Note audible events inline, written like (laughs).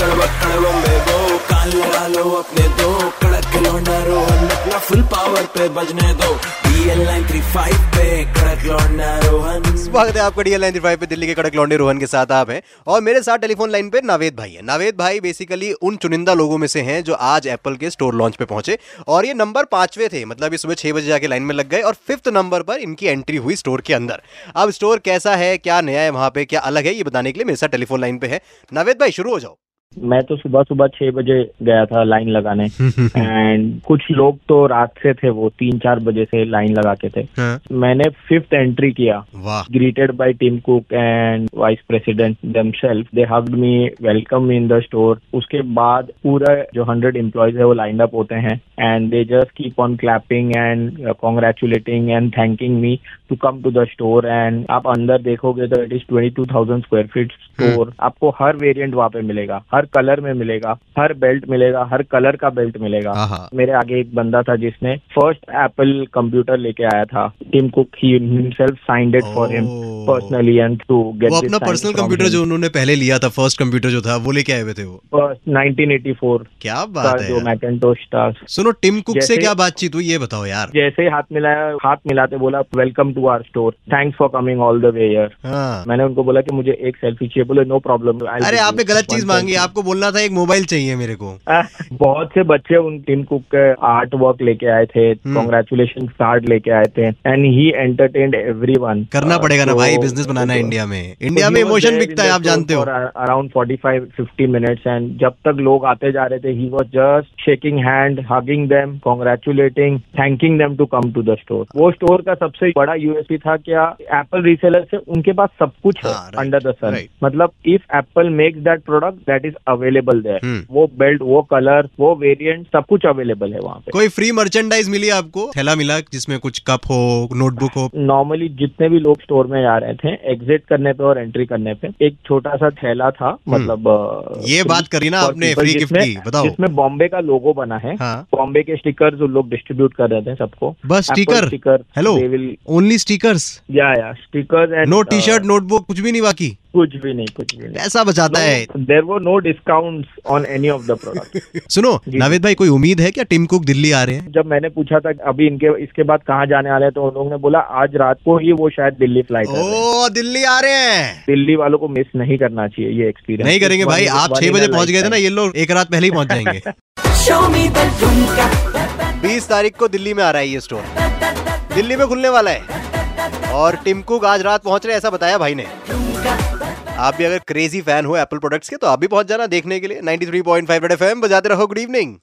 अक्कड़ बक्कड़ बम्बे अपने दो कड़क लौंडा अपना फुल पावर पे बजने दो। डीएल नाइन थ्री फाइव पे कड़क लौंडा रोहन स्वागत है आपका डीएल नाइन पे, दिल्ली के कड़क लौंडे रोहन के साथ आप हैं। और मेरे साथ टेलीफोन लाइन पे नावेद भाई है। नावेद भाई बेसिकली उन चुनिंदा लोगों में से हैं जो आज एप्पल के स्टोर लॉन्च पे पहुँचे। और ये नंबर पांचवे थे मतलब ये सुबह छह बजे जाके लाइन में लग गए। और फिफ्थ नंबर पर इनकी एंट्री हुई स्टोर के अंदर। अब स्टोर कैसा है, क्या नया है वहाँ पे, क्या अलग है, ये बताने के लिए मेरे साथ टेलीफोन लाइन पे है। नावेद भाई, शुरू हो जाओ। मैं तो सुबह सुबह छह बजे गया था लाइन लगाने। (laughs) एंड कुछ लोग तो रात से थे वो तीन चार बजे से लाइन लगा के थे। हाँ। मैंने फिफ्थ एंट्री किया। Greeted greeted team and Vice President themselves. They hugged me, welcomed me in the उसके बाद पूरा जो हंड्रेड एम्प्लॉयज़ है वो लाइन अप होते हैं। And they just keep on clapping and congratulating and thanking me to come to the store and आप अंदर देखोगे तो it is twenty two thousand square feet store आपको हर वेरियंट वहाँ पे मिलेगा। हर कलर में मिलेगा हर बेल्ट मिलेगा हर कलर का बेल्ट मिलेगा। मेरे आगे एक बंदा था जिसने फ़र्स्ट एप्पल कंप्यूटर लेके आया था। Tim Cook he himself signed it for him. Personally and to get वो अपना पर्सनल कंप्यूटर जो उन्होंने पहले लिया था फ़र्स्ट कंप्यूटर जो था वो लेके आए हुए थे वो? 1984 क्या बात है जो। मैकेंटोश था। सुनो टिम कुक से क्या बातचीत हुई ये बताओ यार। जैसे ही हाथ मिलाया हाथ मिलाते बोला welcome to our store thanks for coming all the way here मैंने उनको बोला कि मुझे एक सेल्फी चाहिए। बोले नो प्रॉब्लम अरे आपने गलत चीज़ मांगी आपको बोलना था एक मोबाइल चाहिए मेरे को। (laughs) बहुत से बच्चे उन टिम कुक के आर्ट वर्क लेके आए थे हम्म। कॉन्ग्रेचुलेशन कार्ड लेके आए थे एंड ही एंटरटेन्ड एवरीवन करना पड़ेगा ना भाई बिज़नेस बनाना है इंडिया में। इंडिया में इमोशन बिकता है आप जानते हो। अराउंड 45 50 मिनट्स एंड जब तक लोग आते जा रहे थे he was just shaking hand hugging them congratulating thanking them to come to the store वो स्टोर का सबसे बड़ा यूएसपी था क्या एप्पल रीसेलर से उनके पास सब कुछ है अंडर द सन. मतलब if Apple makes that product that is available there hmm. वो बेल्ट वो कलर वो वेरिएंट सब कुछ अवेलेबल है वहाँ पे। कोई फ्री मर्चेंडाइज मिली आपको? थैला मिला जिसमें कुछ कप हो नोटबुक हो? नॉर्मली जितने भी लोग स्टोर में आ रहे थे एग्जिट करने पे और एंट्री करने पे एक छोटा सा थैला था मतलब हम्म। ये बात करी ना आपने gift जिसमें- की, बताओ। जिसमें बॉम्बे का लोगो बना है हाँ। बॉम्बे के स्टिकर्स लोग डिस्ट्रीब्यूट कर रहे थे सबको। बस sticker sticker hello only stickers या या stickers and no T shirt notebook कुछ भी नहीं बाकी। कुछ भी नहीं कुछ भी नहीं। पैसा बचाता है। देर वो no discount on any of the product सुनो। नावेद भाई कोई उम्मीद है क्या टिम कुक दिल्ली आ रहे हैं? जब मैंने पूछा था अभी इनके इसके बाद कहाँ जाने वाले हैं तो उन लोगों ने बोला आज रात को ही वो शायद दिल्ली फ्लाई कर रहे हैं। ओ दिल्ली आ रहे हैं। दिल्ली वालों को मिस नहीं करना चाहिए ये एक्सपीरियंस नहीं करेंगे भाई आप छह बजे पहुँच गए थे ना ये लोग एक रात पहले ही पहुँच जाएँगे। (laughs) Show me the झुमका बीस तारीख को दिल्ली में आ रहा है ये स्टोर दिल्ली में खुलने वाला है। और टिम कुक आज रात पहुँच रहे ऐसा बताया भाई ने। आप भी अगर क्रेजी फ़ैन हो एप्पल प्रोडक्ट्स के तो आप भी पहुँच जाना देखने के लिए। 93.5 रेड एफएम बजाते रहो गुड इवनिंग